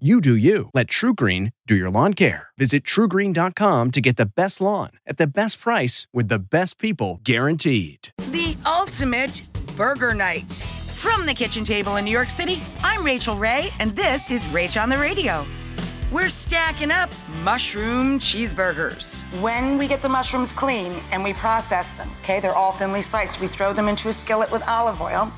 You do you. Let TruGreen do your lawn care. Visit trugreen.com to get the best lawn at the best price with the best people guaranteed. The ultimate burger night. From the kitchen table in New York City, I'm Rachael Ray, and this is Rach on the Radio. We're stacking up mushroom cheeseburgers. When we get the mushrooms clean and we process them, okay, they're all thinly sliced, we throw them into a skillet with olive oil.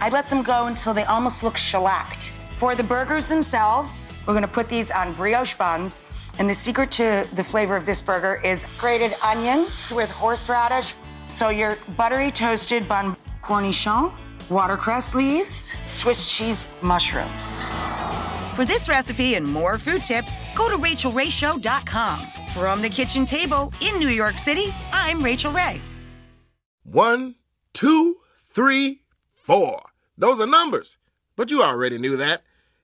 I let them go until they almost look shellacked. For the burgers themselves, we're gonna put these on brioche buns. And the secret to the flavor of this burger is grated onion with horseradish. So your buttery toasted bun cornichon, watercress leaves, Swiss cheese mushrooms. For this recipe and more food tips, go to rachaelrayshow.com. From the kitchen table in New York City, I'm Rachael Ray. One, two, three, four. Those are numbers. But you already knew that.